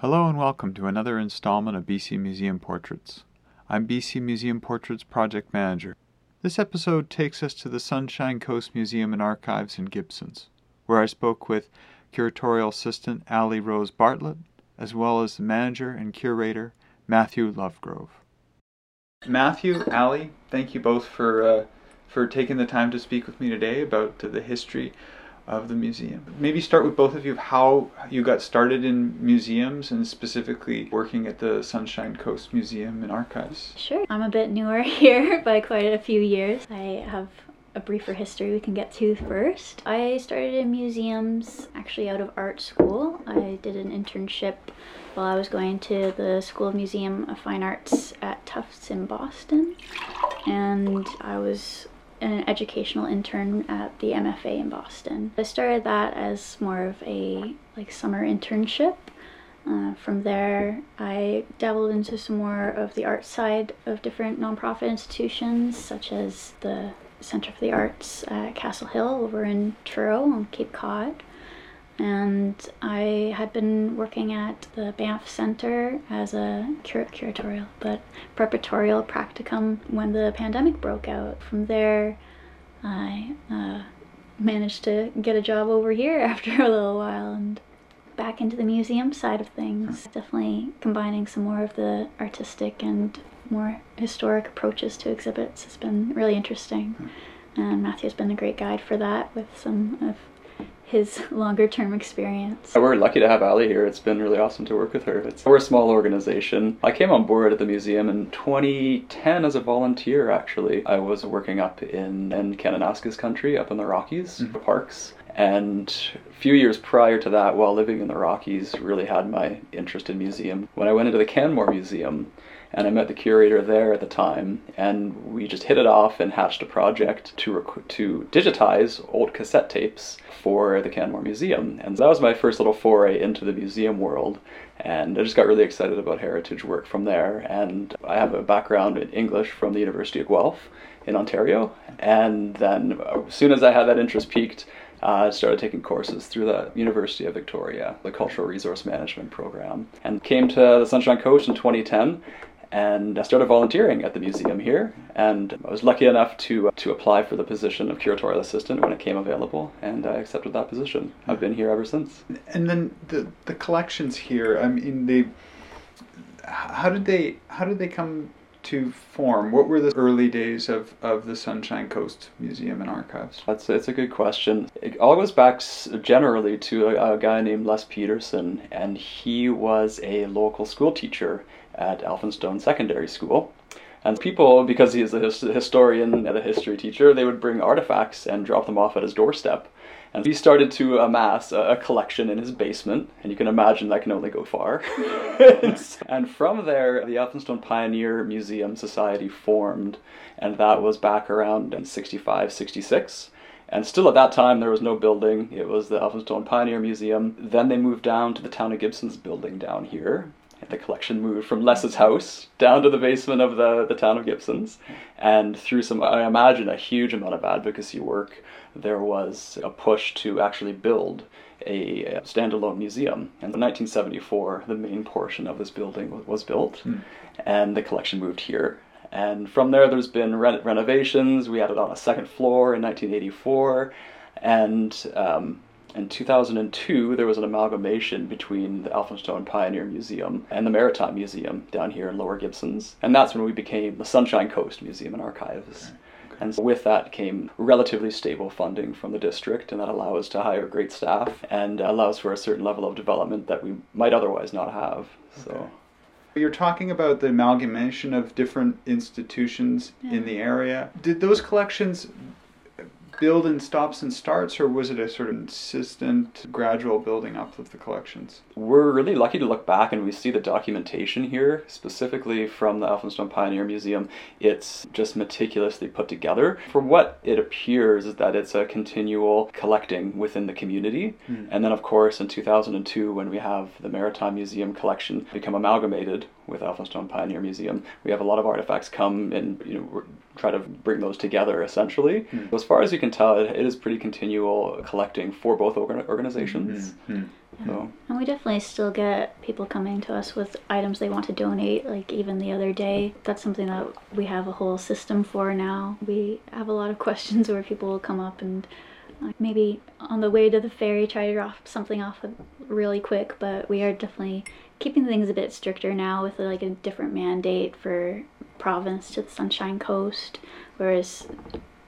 Hello and welcome to another installment of BC Museum Portraits. I'm BC Museum Portraits Project Manager. This episode takes us to the Sunshine Coast Museum and Archives in Gibsons, where I spoke with curatorial assistant Ali Rose Bartlett, as well as the manager and curator Matthew Lovegrove. Matthew, Ali, thank you both for uh, for taking the time to speak with me today about the history of the museum. Maybe start with both of you how you got started in museums and specifically working at the Sunshine Coast Museum and Archives. Sure. I'm a bit newer here by quite a few years. I have a briefer history we can get to first. I started in museums actually out of art school. I did an internship while I was going to the School of Museum of Fine Arts at Tufts in Boston. And I was an educational intern at the MFA in Boston. I started that as more of a like summer internship. Uh, from there, I dabbled into some more of the art side of different nonprofit institutions, such as the Center for the Arts at Castle Hill over in Truro on Cape Cod and I had been working at the Banff Center as a cur- curatorial, but preparatorial practicum when the pandemic broke out. From there, I uh, managed to get a job over here after a little while and back into the museum side of things. Definitely combining some more of the artistic and more historic approaches to exhibits has been really interesting. And Matthew's been a great guide for that with some of his longer term experience. We're lucky to have Ali here. It's been really awesome to work with her. It's, we're a small organization. I came on board at the museum in 2010 as a volunteer, actually. I was working up in, in Kananaskis country, up in the Rockies, mm-hmm. parks. And a few years prior to that, while living in the Rockies, really had my interest in museum. When I went into the Canmore Museum, and I met the curator there at the time, and we just hit it off and hatched a project to rec- to digitize old cassette tapes for the Canmore Museum, and that was my first little foray into the museum world. And I just got really excited about heritage work from there. And I have a background in English from the University of Guelph in Ontario, and then as soon as I had that interest piqued, I uh, started taking courses through the University of Victoria, the Cultural Resource Management program, and came to the Sunshine Coast in 2010 and I started volunteering at the museum here. And I was lucky enough to uh, to apply for the position of curatorial assistant when it came available, and I accepted that position. I've been here ever since. And then the the collections here. I mean, they. How did they How did they come to form? What were the early days of, of the Sunshine Coast Museum and Archives? That's it's a good question. It all goes back generally to a, a guy named Les Peterson, and he was a local school teacher at Elphinstone Secondary School. And people, because he is a historian and a history teacher, they would bring artifacts and drop them off at his doorstep. And he started to amass a, collection in his basement, and you can imagine that can only go far. and from there, the Elphinstone Pioneer Museum Society formed, and that was back around in 65, 66. And still at that time, there was no building. It was the Elphinstone Pioneer Museum. Then they moved down to the Town of Gibsons building down here, the collection moved from Les's house down to the basement of the, the town of Gibsons. And through some, I imagine, a huge amount of advocacy work, there was a push to actually build a standalone museum. And in 1974, the main portion of this building was built, mm. and the collection moved here. And from there, there's been re- renovations. We had it on a second floor in 1984, and um, in 2002, there was an amalgamation between the Elphinstone Pioneer Museum and the Maritime Museum down here in Lower Gibsons. And that's when we became the Sunshine Coast Museum and Archives. Okay. And so with that came relatively stable funding from the district, and that allows us to hire great staff and allows for a certain level of development that we might otherwise not have. So. Okay. You're talking about the amalgamation of different institutions yeah. in the area. Did those collections build in stops and starts, or was it a sort of consistent, gradual building up of the collections? We're really lucky to look back and we see the documentation here, specifically from the Elphinstone Pioneer Museum. It's just meticulously put together. For what it appears is that it's a continual collecting within the community. Mm. And then, of course, in 2002, when we have the Maritime Museum collection become amalgamated with Elphinstone Pioneer Museum, we have a lot of artifacts come and you know try to bring those together essentially. Hmm. As far as you can tell, it, it is pretty continual collecting for both organ- organizations. Mhm. So, And we definitely still get people coming to us with items they want to donate. Like even the other day, that's something that we have a whole system for now. We have a lot of questions where people will come up and like, maybe on the way to the ferry try to drop something off really quick. But we are definitely keeping things a bit stricter now with like a different mandate for provenance to the Sunshine Coast, whereas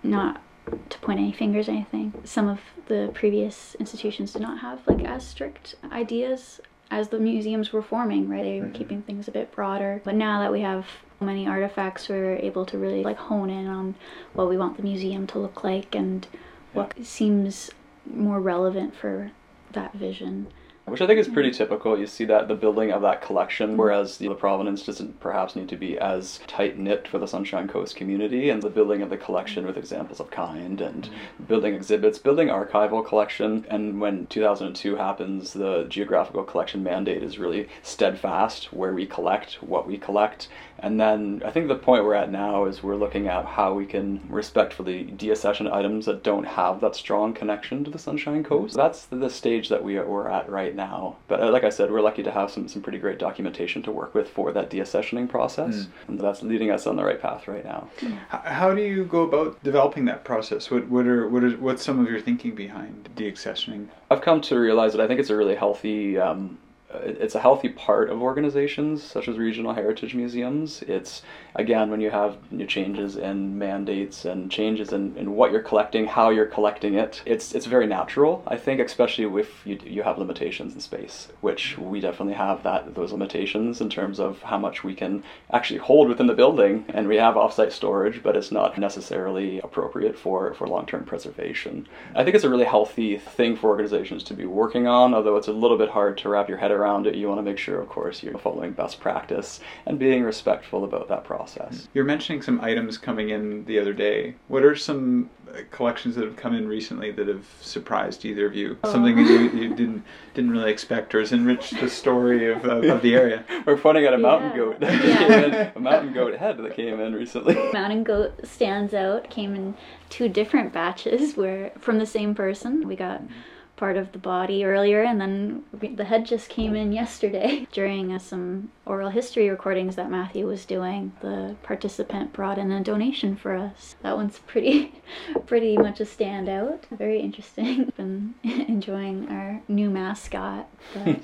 not to point any fingers or anything. Some of the previous institutions did not have like as strict ideas as the museums were forming, right? They were mm-hmm. keeping things a bit broader. But now that we have many artifacts, we're able to really like hone in on what we want the museum to look like and what seems more relevant for that vision. Which I think is pretty mm-hmm. typical. You see that the building of that collection, mm-hmm. whereas the provenance doesn't perhaps need to be as tight knit for the Sunshine Coast community, and the building of the collection with examples of kind and mm-hmm. building exhibits, building archival collection. And when 2002 happens, the geographical collection mandate is really steadfast where we collect, what we collect. And then I think the point we're at now is we're looking at how we can respectfully deaccession items that don't have that strong connection to the Sunshine Coast. That's the stage that we are, we're at right now. But uh, like I said, we're lucky to have some, some pretty great documentation to work with for that deaccessioning process. And that's leading us on the right path right now. How do you go about developing that process? What what are what is what's some of your thinking behind deaccessioning? I've come to realize that I think it's a really healthy. Um, it's a healthy part of organizations such as regional heritage museums. It's again when you have new changes in mandates and changes in, in what you're collecting, how you're collecting it. It's it's very natural. I think, especially if you you have limitations in space, which we definitely have that those limitations in terms of how much we can actually hold within the building, and we have offsite storage, but it's not necessarily appropriate for for long term preservation. I think it's a really healthy thing for organizations to be working on, although it's a little bit hard to wrap your head around it. You want to make sure, of course, you're following best practice and being respectful about that process. Mm-hmm. You're mentioning some items coming in the other day. What are some uh, collections that have come in recently that have surprised either of you? Oh. Something that you, you didn't didn't really expect or has enriched the story of, of, of the area. We're pointing at a mountain Yeah. goat that Yeah. came in, a mountain goat head that came in recently. Mountain goat stands out. Came in two different batches, where from the same person. We got mm-hmm. Part of the body earlier, and then the head just came in yesterday during uh, some oral history recordings that Matthew was doing. The participant brought in a donation for us. That one's pretty, pretty much a standout. Very interesting. Been enjoying our new mascot. But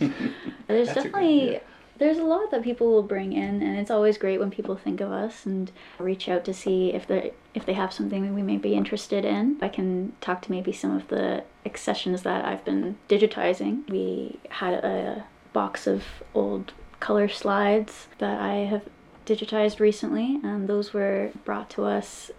there's That's a good definitely idea. There's a lot that people will bring in and it's always great when people think of us and reach out to see if they if they have something that we may be interested in. I can talk to maybe some of the accessions that i've been digitizing. We had a box of old color slides that i have digitized recently and those were brought to us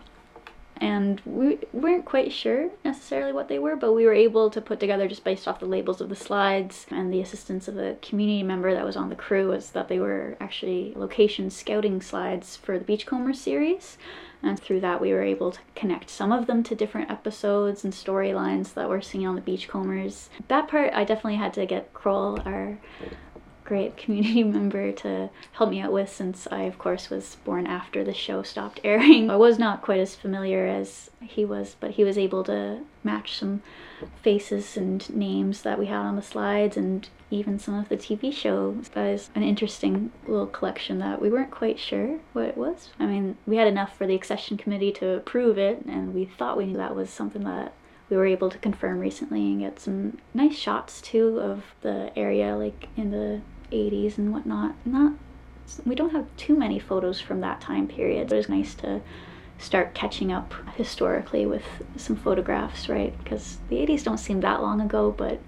and we weren't quite sure necessarily what they were, but we were able to put together just based off the labels of the slides and the assistance of a community member that was on the crew was that they were actually location scouting slides for the Beachcomber series. And through that, we were able to connect some of them to different episodes and storylines that we're seeing on the Beachcombers. That part, I definitely had to get Kroll, our great community member to help me out with since I, of course, was born after the show stopped airing. I was not quite as familiar as he was, but he was able to match some faces and names that we had on the slides and even some of the TV shows. That is an interesting little collection that we weren't quite sure what it was. I mean, we had enough for the accession committee to approve it, and we thought we knew that was something that we were able to confirm recently and get some nice shots too of the area like in the 80s and whatnot. Not we don't have too many photos from that time period but was nice to start catching up historically with some photographs right? Because the 80s don't seem that long ago but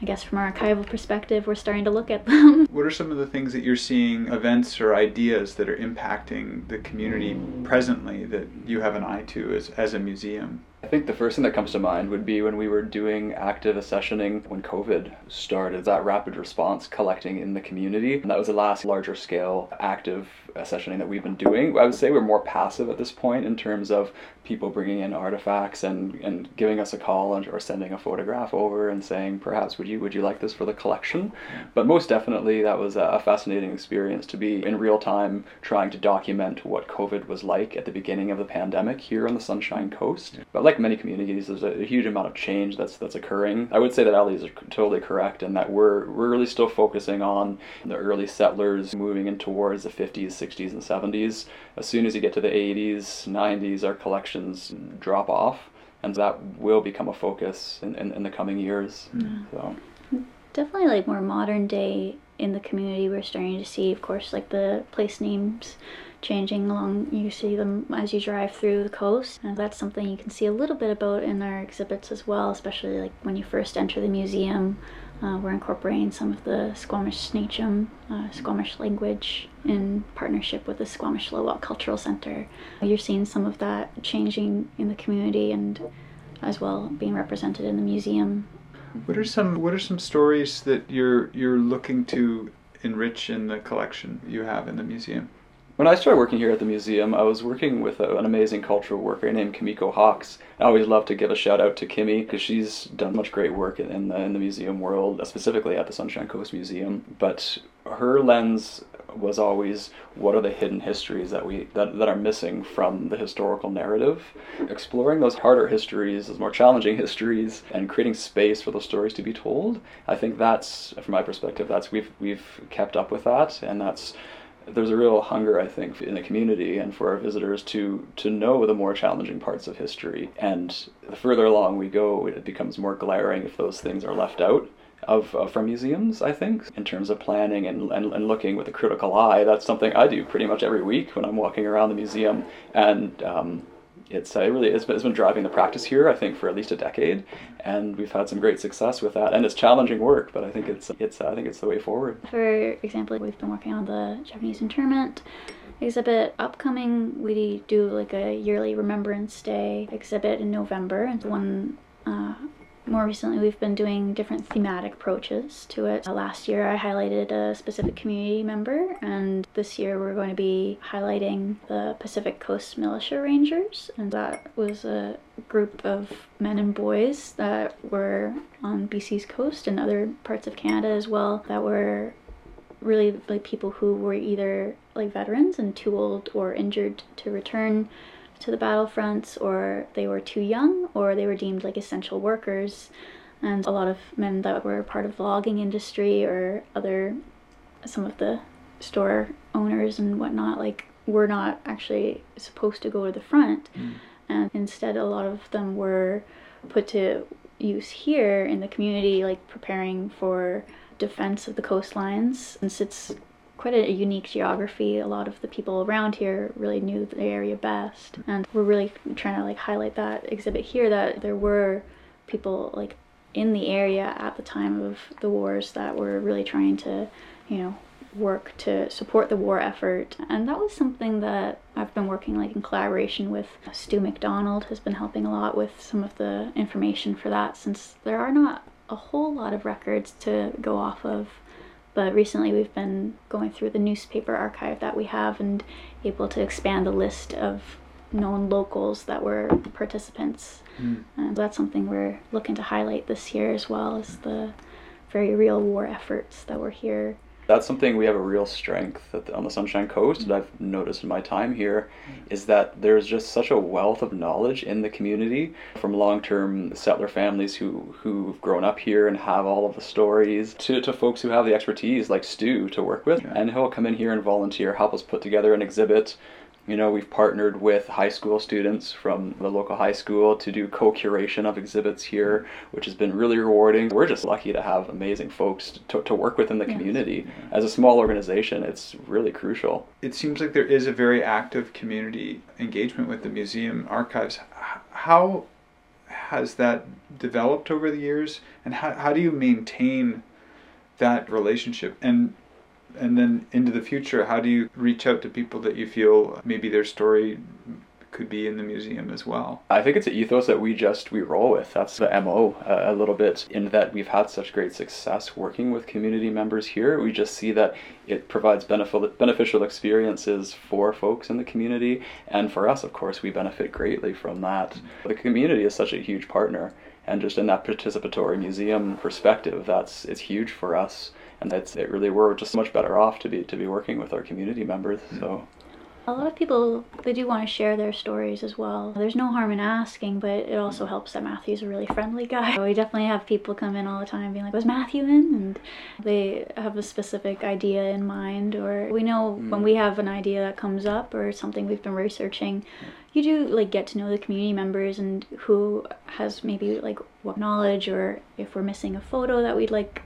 i guess from our archival perspective we're starting to look at them. What are some of the things that you're seeing, events or ideas that are impacting the community presently that you have an eye to as, as a museum? I think the first thing that comes to mind would be when we were doing active accessioning when COVID started, that rapid response collecting in the community. And that was the last larger scale active accessioning that we've been doing. I would say we're more passive at this point in terms of people bringing in artifacts and, and giving us a call and, or sending a photograph over and saying perhaps would you would you like this for the collection? But most definitely that was a fascinating experience to be in real time trying to document what covid was like at the beginning of the pandemic here on the sunshine coast. But like many communities there's a, a huge amount of change that's that's occurring. I would say that ali is totally correct and that we're we're really still focusing on the early settlers moving in towards the 50s 60s and 70s as soon as you get to the 80s 90s our collections drop off, and that will become a focus in, in, in the coming years. Mm. So. Definitely, like more modern day in the community, we're starting to see, of course, like the place names changing along. You see them as you drive through the coast, and that's something you can see a little bit about in our exhibits as well, especially like when you first enter the museum. Uh, we're incorporating some of the Squamish Sníchim, uh, Squamish language, in partnership with the Squamish Lil'wat Cultural Center. You're seeing some of that changing in the community and as well being represented in the museum. What are some What are some stories that you're you're looking to enrich in the collection you have in the museum? When I started working here at the museum, I was working with a, an amazing cultural worker named Kimiko Hawks. I always love to give a shout out to Kimmy because she's done much great work in, in, the, in the museum world, specifically at the Sunshine Coast Museum. But her lens was always what are the hidden histories that we that, that are missing from the historical narrative exploring those harder histories those more challenging histories and creating space for those stories to be told i think that's from my perspective that's we've we've kept up with that and that's there's a real hunger, I think, in the community and for our visitors to to know the more challenging parts of history. And the further along we go, it becomes more glaring if those things are left out of from museums. I think in terms of planning and, and and looking with a critical eye. That's something I do pretty much every week when I'm walking around the museum and. Um, it's uh, it really it's been, it's been driving the practice here I think for at least a decade and we've had some great success with that and it's challenging work but I think it's it's I think it's the way forward. For example we've been working on the Japanese internment exhibit upcoming. We do like a yearly remembrance day exhibit in November. And one uh, more recently, we've been doing different thematic approaches to it. Uh, last year, I highlighted a specific community member, and this year, we're going to be highlighting the Pacific Coast Militia Rangers. And that was a group of men and boys that were on BC's coast and other parts of Canada as well that were really like people who were either like veterans and too old or injured to return to the battlefronts, or they were too young, or they were deemed like essential workers. And a lot of men that were part of the logging industry or other, some of the store owners and whatnot, like were not actually supposed to go to the front. Mm. And instead, a lot of them were put to use here in the community, like preparing for defense of the coastlines. Since it's quite a unique geography. A lot of the people around here really knew the area best, and we're really trying to like highlight that exhibit here that there were people like in the area at the time of the wars that were really trying to, you know, work to support the war effort. And that was something that I've been working like in collaboration with. Stu McDonald has been helping a lot with some of the information for that since there are not a whole lot of records to go off of but recently we've been going through the newspaper archive that we have and able to expand the list of known locals that were participants. Mm. And that's something we're looking to highlight this year as well as the very real war efforts that were here that's something we have a real strength on the Sunshine Coast that I've noticed in my time here mm. is that there's just such a wealth of knowledge in the community from long-term settler families who who've grown up here and have all of the stories to, to folks who have the expertise like Stu to work with and he'll come in here and volunteer help us put together an exhibit you know, we've partnered with high school students from the local high school to do co-curation of exhibits here, which has been really rewarding. We're just lucky to have amazing folks to, to work with in the yes. community. As a small organization, it's really crucial. It seems like there is a very active community engagement with the museum archives. How has that developed over the years, and how, how do you maintain that relationship? And and then into the future, how do you reach out to people that you feel maybe their story could be in the museum as well. I think it's an ethos that we just we roll with. That's the mo uh, a little bit in that we've had such great success working with community members here. We just see that it provides benefit, beneficial experiences for folks in the community, and for us, of course, we benefit greatly from that. The community is such a huge partner, and just in that participatory museum perspective, that's it's huge for us and that's it really we're just much better off to be to be working with our community members so a lot of people they do want to share their stories as well. There's no harm in asking, but it also helps that Matthew's a really friendly guy. We definitely have people come in all the time being like, "Was Matthew in?" and they have a specific idea in mind or we know mm. when we have an idea that comes up or something we've been researching, you do like get to know the community members and who has maybe like what knowledge or if we're missing a photo that we'd like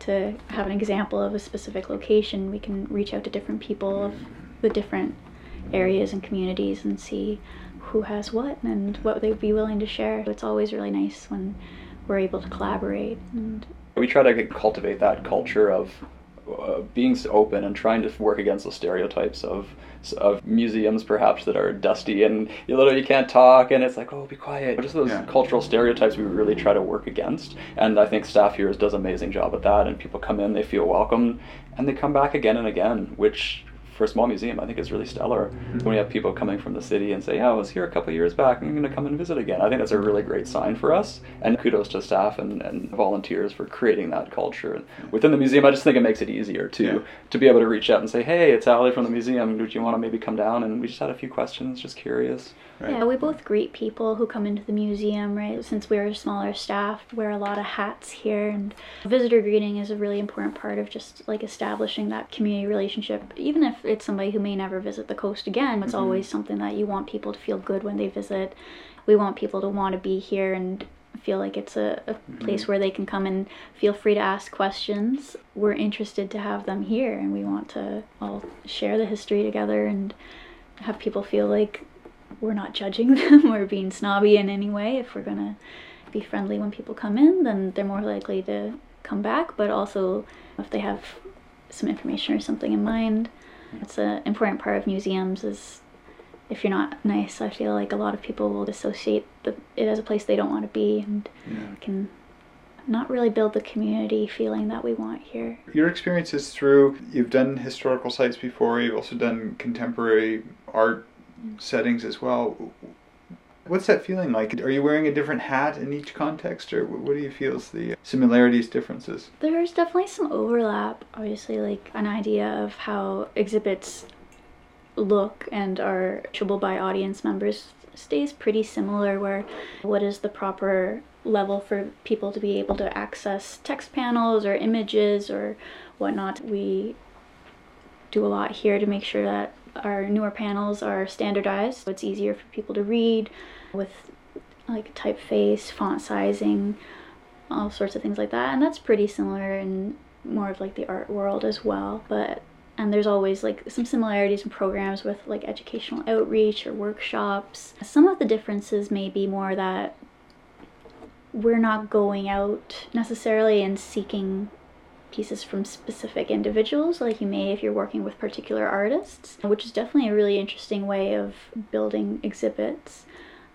to have an example of a specific location, we can reach out to different people of the different areas and communities and see who has what and what they'd be willing to share. It's always really nice when we're able to collaborate and we try to cultivate that culture of uh, being open and trying to work against the stereotypes of of museums perhaps that are dusty and you literally can't talk and it's like oh be quiet just those yeah. cultural stereotypes we really try to work against and i think staff here does an amazing job at that and people come in they feel welcome and they come back again and again which for a small museum, I think is really stellar. Mm-hmm. When we have people coming from the city and say, "Yeah, I was here a couple years back. And I'm going to come and visit again." I think that's a really great sign for us. And kudos to staff and, and volunteers for creating that culture within the museum. I just think it makes it easier to yeah. to be able to reach out and say, "Hey, it's Ali from the museum. Would you want to maybe come down?" And we just had a few questions, just curious. Right. Yeah, we both greet people who come into the museum, right? Since we're a smaller staff, we wear a lot of hats here, and visitor greeting is a really important part of just like establishing that community relationship. Even if it's somebody who may never visit the coast again, it's mm-hmm. always something that you want people to feel good when they visit. We want people to want to be here and feel like it's a, a mm-hmm. place where they can come and feel free to ask questions. We're interested to have them here, and we want to all share the history together and have people feel like we're not judging them or being snobby in any way. If we're gonna be friendly when people come in, then they're more likely to come back. But also, if they have some information or something in mind, it's an important part of museums. Is if you're not nice, I feel like a lot of people will associate the, it as a place they don't want to be, and yeah. can not really build the community feeling that we want here. Your experiences through you've done historical sites before, you've also done contemporary art settings as well. What's that feeling like? Are you wearing a different hat in each context, or what do you feel is the similarities, differences? There's definitely some overlap. Obviously, like an idea of how exhibits look and are watchable by audience members stays pretty similar. Where what is the proper level for people to be able to access text panels or images or whatnot? We do a lot here to make sure that our newer panels are standardized, so it's easier for people to read with like typeface, font sizing, all sorts of things like that. And that's pretty similar in more of like the art world as well. But and there's always like some similarities in programs with like educational outreach or workshops. Some of the differences may be more that we're not going out necessarily and seeking pieces from specific individuals, like you may if you're working with particular artists, which is definitely a really interesting way of building exhibits.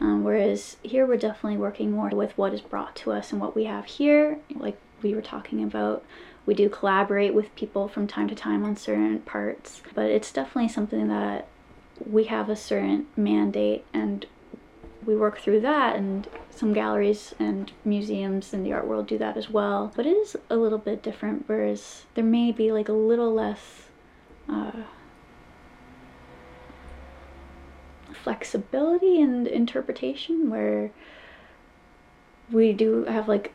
Um, whereas here we're definitely working more with what is brought to us and what we have here, like we were talking about. We do collaborate with people from time to time on certain parts, but it's definitely something that we have a certain mandate and we work through that and some galleries and museums in the art world do that as well but it is a little bit different whereas there may be like a little less uh, flexibility and interpretation where we do have like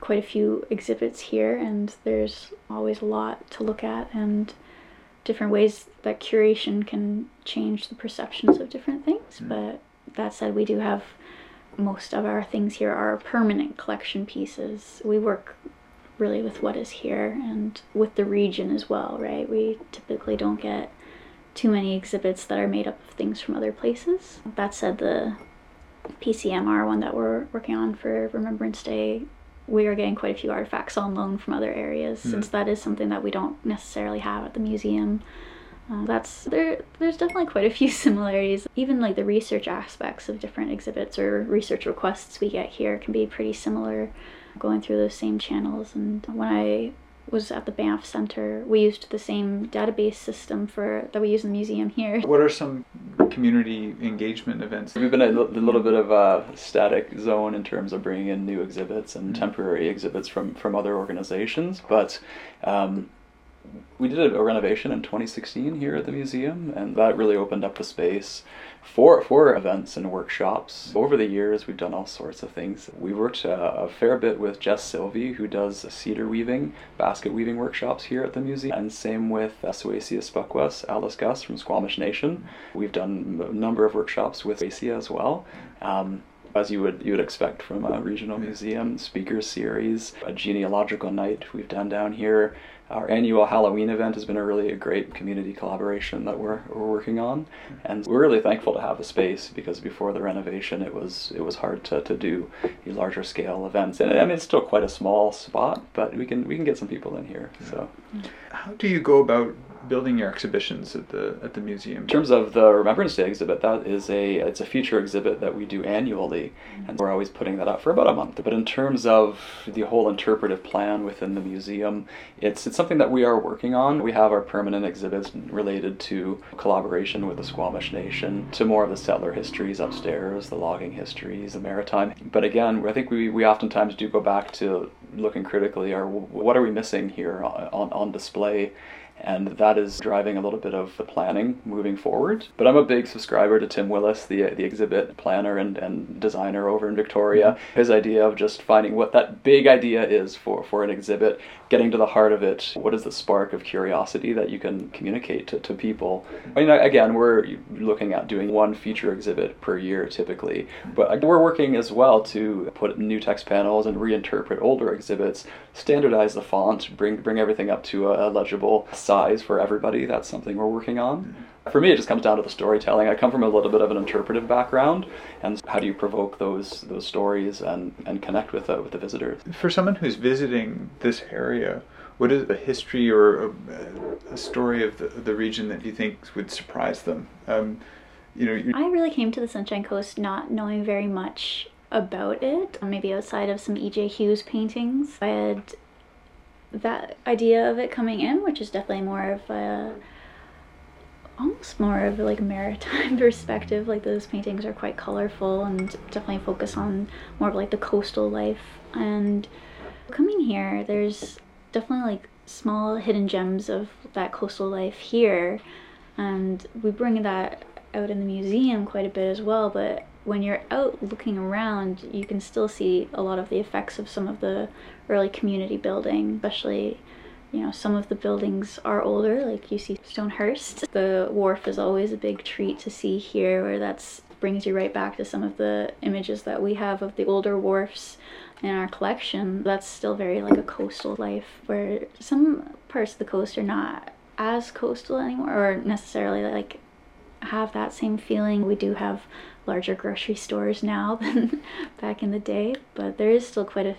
quite a few exhibits here and there's always a lot to look at and different ways that curation can change the perceptions of different things mm. but that said, we do have most of our things here are permanent collection pieces. We work really with what is here and with the region as well, right? We typically don't get too many exhibits that are made up of things from other places. That said, the PCMR one that we're working on for Remembrance Day, we are getting quite a few artifacts on loan from other areas mm. since that is something that we don't necessarily have at the museum. Uh, that's there. There's definitely quite a few similarities. Even like the research aspects of different exhibits or research requests we get here can be pretty similar, going through those same channels. And when I was at the Banff Center, we used the same database system for that we use in the museum here. What are some community engagement events? We've been a, l- a little bit of a static zone in terms of bringing in new exhibits and temporary exhibits from, from other organizations, but um, we did a renovation in 2016 here at the museum, and that really opened up the space for for events and workshops. Over the years, we've done all sorts of things. We worked uh, a fair bit with Jess Sylvie, who does cedar weaving, basket weaving workshops here at the museum, and same with Suacia Spukwas, Alice Gus from Squamish Nation. We've done a number of workshops with Suacia as well. Um, as you would you would expect from a regional museum, speaker series, a genealogical night we've done down here. Our annual Halloween event has been a really a great community collaboration that we're, we're working on, and we're really thankful to have the space because before the renovation, it was it was hard to, to do larger scale events. And I mean, it's still quite a small spot, but we can we can get some people in here. So, How do you go about building your exhibitions at the at the museum? in terms of the Remembrance Day exhibit, that is a it's a feature exhibit that we do annually, mm-hmm. and we're always putting that up for about a month. But in terms of the whole interpretive plan within the museum, it's it's something that we are working on. We have our permanent exhibits related to collaboration with the Squamish Nation, to more of the settler histories upstairs, the logging histories, the maritime. But again, I think we, we oftentimes do go back to looking critically, or what are we missing here uh, on, on display? And that is driving a little bit of the planning moving forward. But I'm a big subscriber to Tim Willis, the the exhibit planner and, and designer over in Victoria. Mm-hmm. His idea of just finding what that big idea is for, for an exhibit, getting to the heart of it. What is the spark of curiosity that you can communicate to, to people? I mean, again, we're looking at doing one feature exhibit per year typically, but we're working as well to put new text panels and reinterpret older exhibits, standardize the font, bring bring everything up to a, a legible size for everybody. That's something we're working on. For me, it just comes down to the storytelling. I come from a little bit of an interpretive background, and how do you provoke those those stories and, and connect with uh, with the visitors? For someone who's visiting this area, what is a history or a, a story of the, the region that you think would surprise them? Um, you know, I really came to the Sunshine Coast not knowing very much about it. Maybe outside of some E.J. Hughes paintings, I had that idea of it coming in, which is definitely more of a almost more of like maritime perspective. Like those paintings are quite colorful and definitely focus on more of like the coastal life. And coming here, there's definitely like small hidden gems of that coastal life here, and we bring that out in the museum quite a bit as well. But when you're out looking around, you can still see a lot of the effects of some of the early community building, especially you know, some of the buildings are older, like you see Stonehurst. The wharf is always a big treat to see here, where that brings you right back to some of the images that we have of the older wharfs in our collection. That's still very like a coastal life, where some parts of the coast are not as coastal anymore, or necessarily like have that same feeling. We do have larger grocery stores now than back in the day, but there is still quite a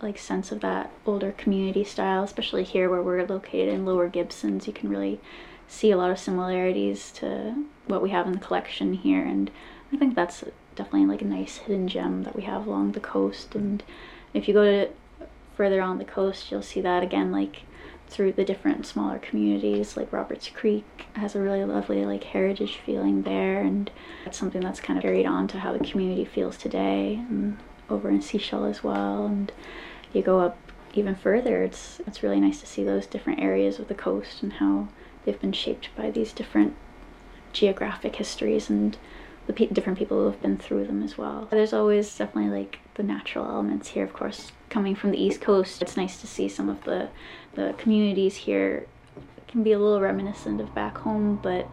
like sense of that older community style, especially here where we're located in Lower Gibsons. You can really see a lot of similarities to what we have in the collection here, and I think that's definitely like a nice hidden gem that we have along the coast. And if you go to further on the coast, you'll see that again, like through the different smaller communities like Roberts Creek has a really lovely like heritage feeling there and it's something that's kind of carried on to how the community feels today and over in Sechelt as well and you go up even further, it's it's really nice to see those different areas of the coast and how they've been shaped by these different geographic histories and the pe- different people who have been through them as well. There's always definitely like the natural elements here, of course, coming from the East Coast. It's nice to see some of the the communities here can be a little reminiscent of back home, but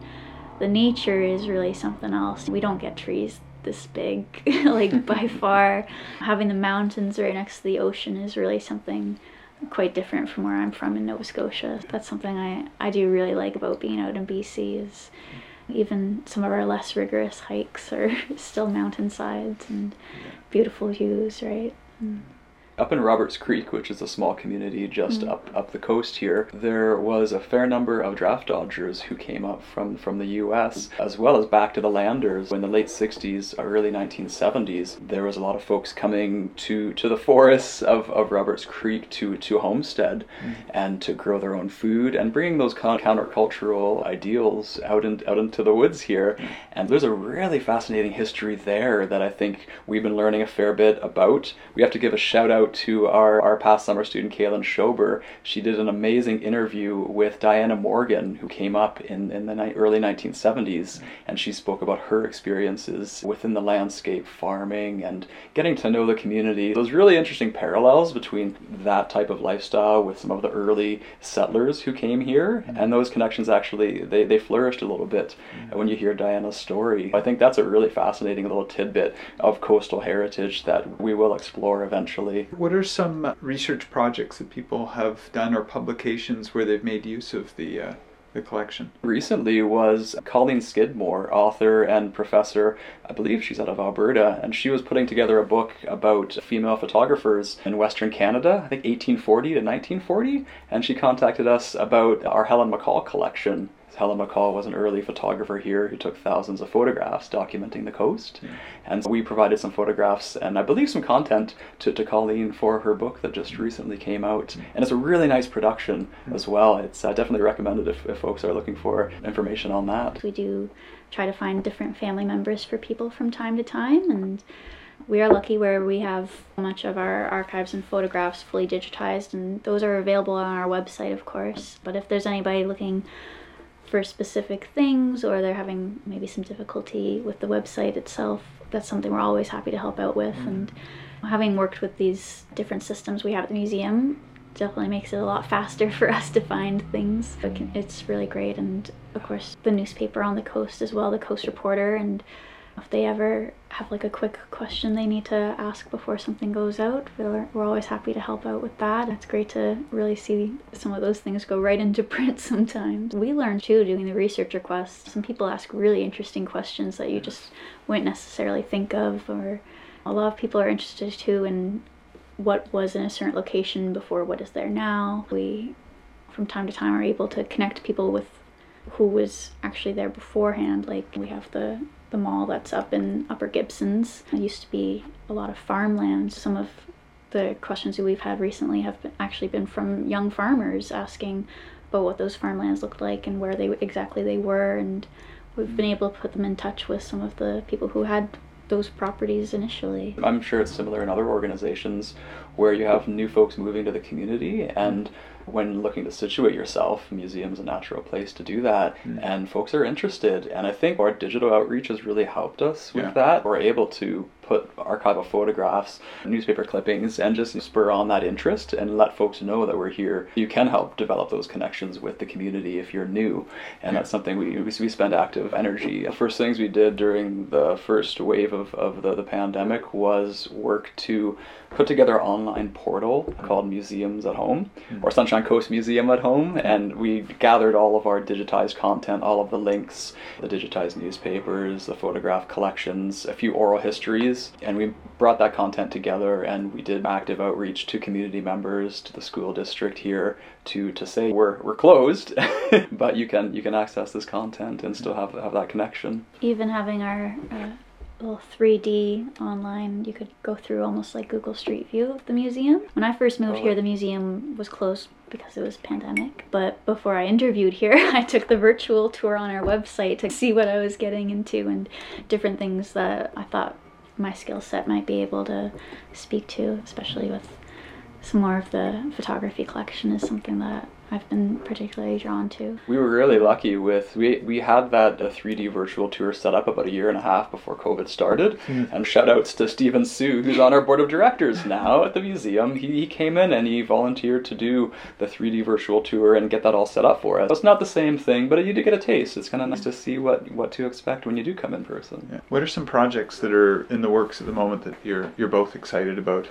the nature is really something else. We don't get trees this big, like by far. Having the mountains right next to the ocean is really something quite different from where I'm from in Nova Scotia. That's something I, I do really like about being out in BC is even some of our less rigorous hikes are still mountainsides and beautiful views, right? And Up in Roberts Creek, which is a small community just Mm. up up the coast here, there was a fair number of draft dodgers who came up from from the U.S. as well as back to the landers in the late '60s, uh, early 1970s. There was a lot of folks coming to to the forests of, of Roberts Creek to to homestead mm. and to grow their own food and bringing those con- countercultural ideals out in, out into the woods here. Mm. And there's a really fascinating history there that I think we've been learning a fair bit about. We have to give a shout out to our, our past summer student, Kaylin Schober. She did an amazing interview with Diana Morgan, who came up in, in the ni- early 1970s, and she spoke about her experiences within the landscape farming and getting to know the community. Those really interesting parallels between that type of lifestyle with some of the early settlers who came here, mm-hmm. and those connections actually they, they flourished a little bit mm-hmm. when you hear Diana's story. I think that's a really fascinating little tidbit of coastal heritage that we will explore eventually. What are some research projects that people have done or publications where they've made use of the uh, the collection? recently was Colleen Skidmore, author and professor. I believe she's out of Alberta, and she was putting together a book about female photographers in Western Canada, I think 1840 to 1940, and she contacted us about our Helen McCall collection. Helen McCall was an early photographer here who took thousands of photographs documenting the coast. Hmm. And so we provided some photographs and I believe some content to, to Colleen for her book that just hmm. recently came out. Hmm. And it's a really nice production as well. It's uh, definitely recommended if, if folks are looking for information on that. We do try to find different family members for people from time to time, and we are lucky where we have much of our archives and photographs fully digitized, and those are available on our website, of course. But if there's anybody looking for specific things or they're having maybe some difficulty with the website itself, that's something we're always happy to help out with. Mm-hmm. And having worked with these different systems we have at the museum definitely makes it a lot faster for us to find things. It It's really great. And of course, the newspaper on the coast as well, the Coast Reporter. And if they ever have like a quick question they need to ask before something goes out, we're, we're always happy to help out with that. It's great to really see some of those things go right into print sometimes. We learn too doing the research requests. Some people ask really interesting questions that you just wouldn't necessarily think of, or a lot of people are interested too in what was in a certain location before what is there now. We, from time to time, are able to connect people with who was actually there beforehand. Like we have the the mall that's up in Upper Gibsons. It used to be a lot of farmland. Some of the questions that we've had recently have been, actually been from young farmers asking about what those farmlands looked like and where they exactly they were, and we've been able to put them in touch with some of the people who had those properties initially. I'm sure it's similar in other organizations where you have new folks moving to the community and when looking to situate yourself, museum's a natural place to do that hmm. and folks are interested and I think our digital outreach has really helped us with Yeah. that. We're able to put archival photographs, newspaper clippings and just spur on that interest and let folks know that we're here. You can help develop those connections with the community if you're new and that's something we, we spend active energy. The first things we did during the first wave of, of the, the pandemic was work to put together an online portal called Museums at Home hmm. or Sunshine Coast Museum at Home and we gathered all of our digitized content, all of the links, the digitized newspapers, the photograph collections, a few oral histories and we brought that content together and we did active outreach to community members, to the school district here to, to say we're, we're closed but you can you can access this content and still have, have that connection. even having our uh, little 3D online, you could go through almost like Google Street View of the museum. When I first moved Oh. here, the museum was closed because it was pandemic. But before I interviewed here, I took the virtual tour on our website to see what I was getting into and different things that I thought my skill set might be able to speak to, especially with some more of the photography collection is something that I've been particularly drawn to. We were really lucky with we we had that uh, 3D virtual tour set up about a year and a half before COVID started. And shout outs to Stephen Sue, who's on our board of directors now at the museum. He, he came in and he volunteered to do the 3D virtual tour and get that all set up for us. It's not the same thing, but you do get a taste. It's kind of nice to see what what to expect when you do come in person. Yeah. What are some projects that are in the works at the moment that you're you're both excited about?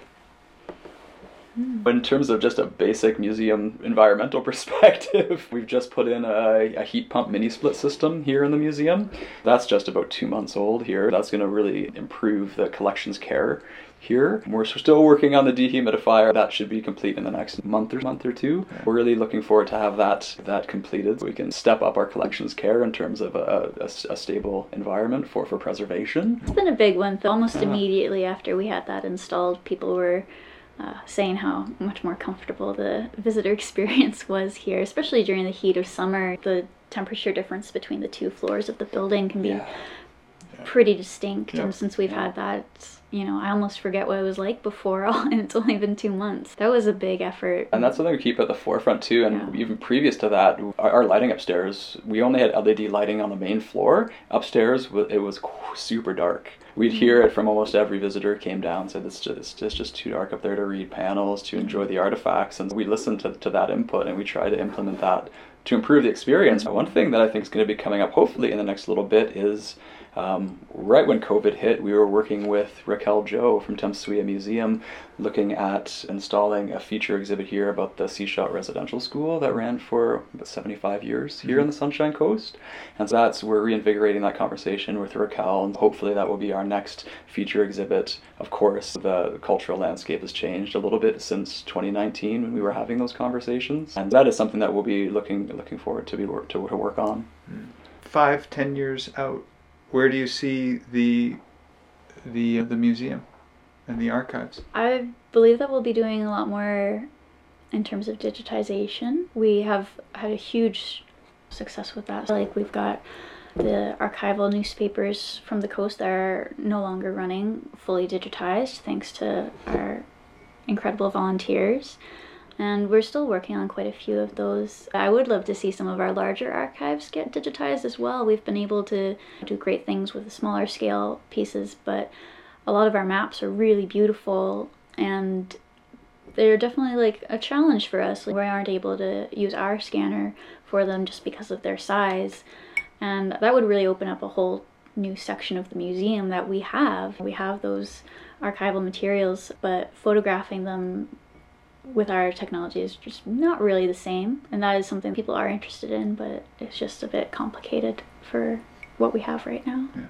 Hmm. In terms of just a basic museum environmental perspective, we've just put in a, a, heat pump mini split system here in the museum. That's just about two months old here. That's going to really improve the collections care here. We're still working on the dehumidifier. That should be complete in the next month or month or two. We're really looking forward to have that that completed. We can step up our collections care in terms of a, a, a stable environment for, for preservation. It's been a big one. Almost immediately after we had that installed, people were uh, saying how much more comfortable the visitor experience was here, especially during the heat of summer. The temperature difference between the two floors of the building can be yeah. pretty distinct, and since we've had that, you know, I almost forget what it was like before, and it's only been two months. That was a big effort. And that's something we keep at the forefront too. And yeah. even previous to that, our lighting upstairs, we only had LED lighting on the main floor. Upstairs, it was super dark we'd mm. hear it from almost every visitor came down and said it's just it's just too dark up there to read panels to mm. enjoy the artifacts. And we listened to, to that input and we try to implement that to improve the experience. One thing that i think is going to be coming up hopefully in the next little bit is um, right when COVID hit, we were working with Raquel Joe from tems swiya Museum looking at installing a feature exhibit here about the Sechelt Residential School that ran for about 75 years here mm-hmm. on the Sunshine Coast. And so that's, we're reinvigorating that conversation with Raquel, and hopefully that will be our next feature exhibit. Of course, the cultural landscape has changed a little bit since 2019 when we were having those conversations. And that is something that we'll be looking, looking forward to, be work, to, to work on. Five, ten years out, where do you see the the uh, the museum and the archives? I believe that we'll be doing a lot more in terms of digitization. We have had a huge success with that. Like we've got the archival newspapers from the coast that are no longer running fully digitized thanks to our incredible volunteers and we're still working on quite a few of those. I would love to see some of our larger archives get digitized as well. We've been able to do great things with the smaller scale pieces, but a lot of our maps are really beautiful and they're definitely like a challenge for us. We aren't able to use our scanner for them just because of their size. And that would really open up a whole new section of the museum that we have. We have those archival materials, but photographing them with our technology is just not really the same. And that is something people are interested in, but it's just a bit complicated for what we have right now. Yeah.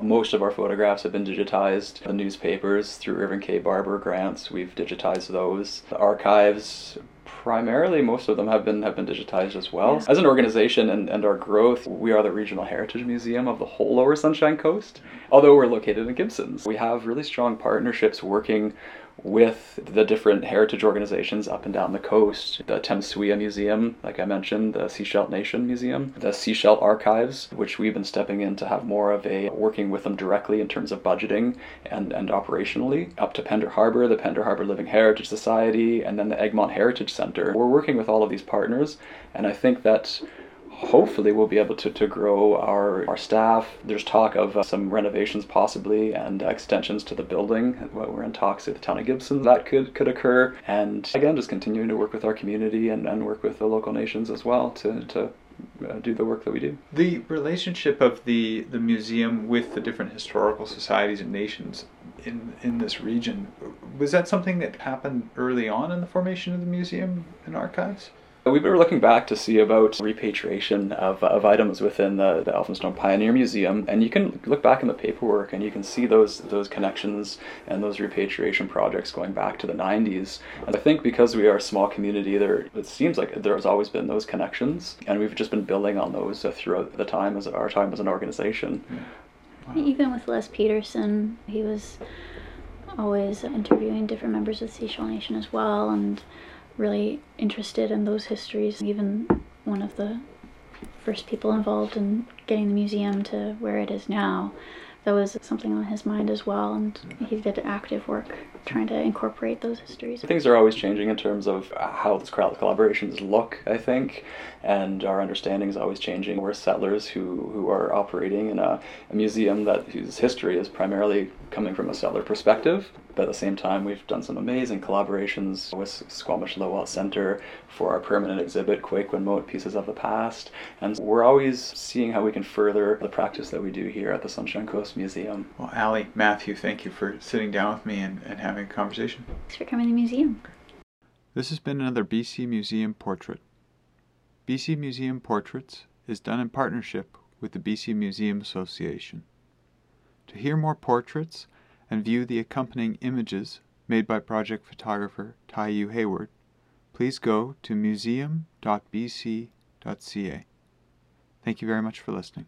Most of our photographs have been digitized. The newspapers through Irving K. Barber grants, we've digitized those. The archives, primarily most of them have been have been digitized as well. Yeah. As an organization and, and our growth, we are the regional heritage museum of the whole lower Sunshine Coast, although we're located in Gibsons. We have really strong partnerships working with the different heritage organizations up and down the coast. The tems swiya Museum, like I mentioned, the Sechelt Nation Museum, the Sechelt Archives, which we've been stepping in to have more of a working with them directly in terms of budgeting and, and operationally, up to Pender Harbor, the Pender Harbor Living Heritage Society, and then the Egmont Heritage Center. We're working with all of these partners, and I think that hopefully we'll be able to, to grow our, our staff. There's talk of uh, some renovations possibly and extensions to the building. What we're in talks with the town of Gibson that could, could occur. And again, just continuing to work with our community and, and work with the local nations as well to, to uh, do the work that we do. The relationship of the, the museum with the different historical societies and nations in, in this region, was that something that happened early on in the formation of the museum and archives? We were looking back to see about repatriation of, of items within the, the Elphinstone Pioneer Museum, and you can look back in the paperwork and you can see those those connections and those repatriation projects going back to the 90s. And I think because we are a small community, there it seems like there's always been those connections, and we've just been building on those throughout the time as our time as an organization. Yeah. Wow. Even with Les Peterson, he was always interviewing different members of the Sechelt Nation as well, and really interested in those histories. Even one of the first people involved in getting the museum to where it is now, that was something on his mind as well, and he did active work trying to incorporate those histories. Things are always changing in terms of how these collaborations look, I think, and our understanding is always changing. We're settlers who, who are operating in a, a museum that whose history is primarily coming from a settler perspective. But at the same time, we've done some amazing collaborations with Squamish Lil'wat Center for our permanent exhibit, Quaquin Moat Pieces of the Past. And we're always seeing how we can further the practice that we do here at the Sunshine Coast Museum. Well, Ali, Matthew, thank you for sitting down with me and, and having a conversation. Thanks for coming to the museum. This has been another BC Museum Portrait. BC Museum Portraits is done in partnership with the BC Museum Association. To hear more portraits and view the accompanying images made by project photographer Taiyu Hayward, please go to museum.bc.ca. Thank you very much for listening.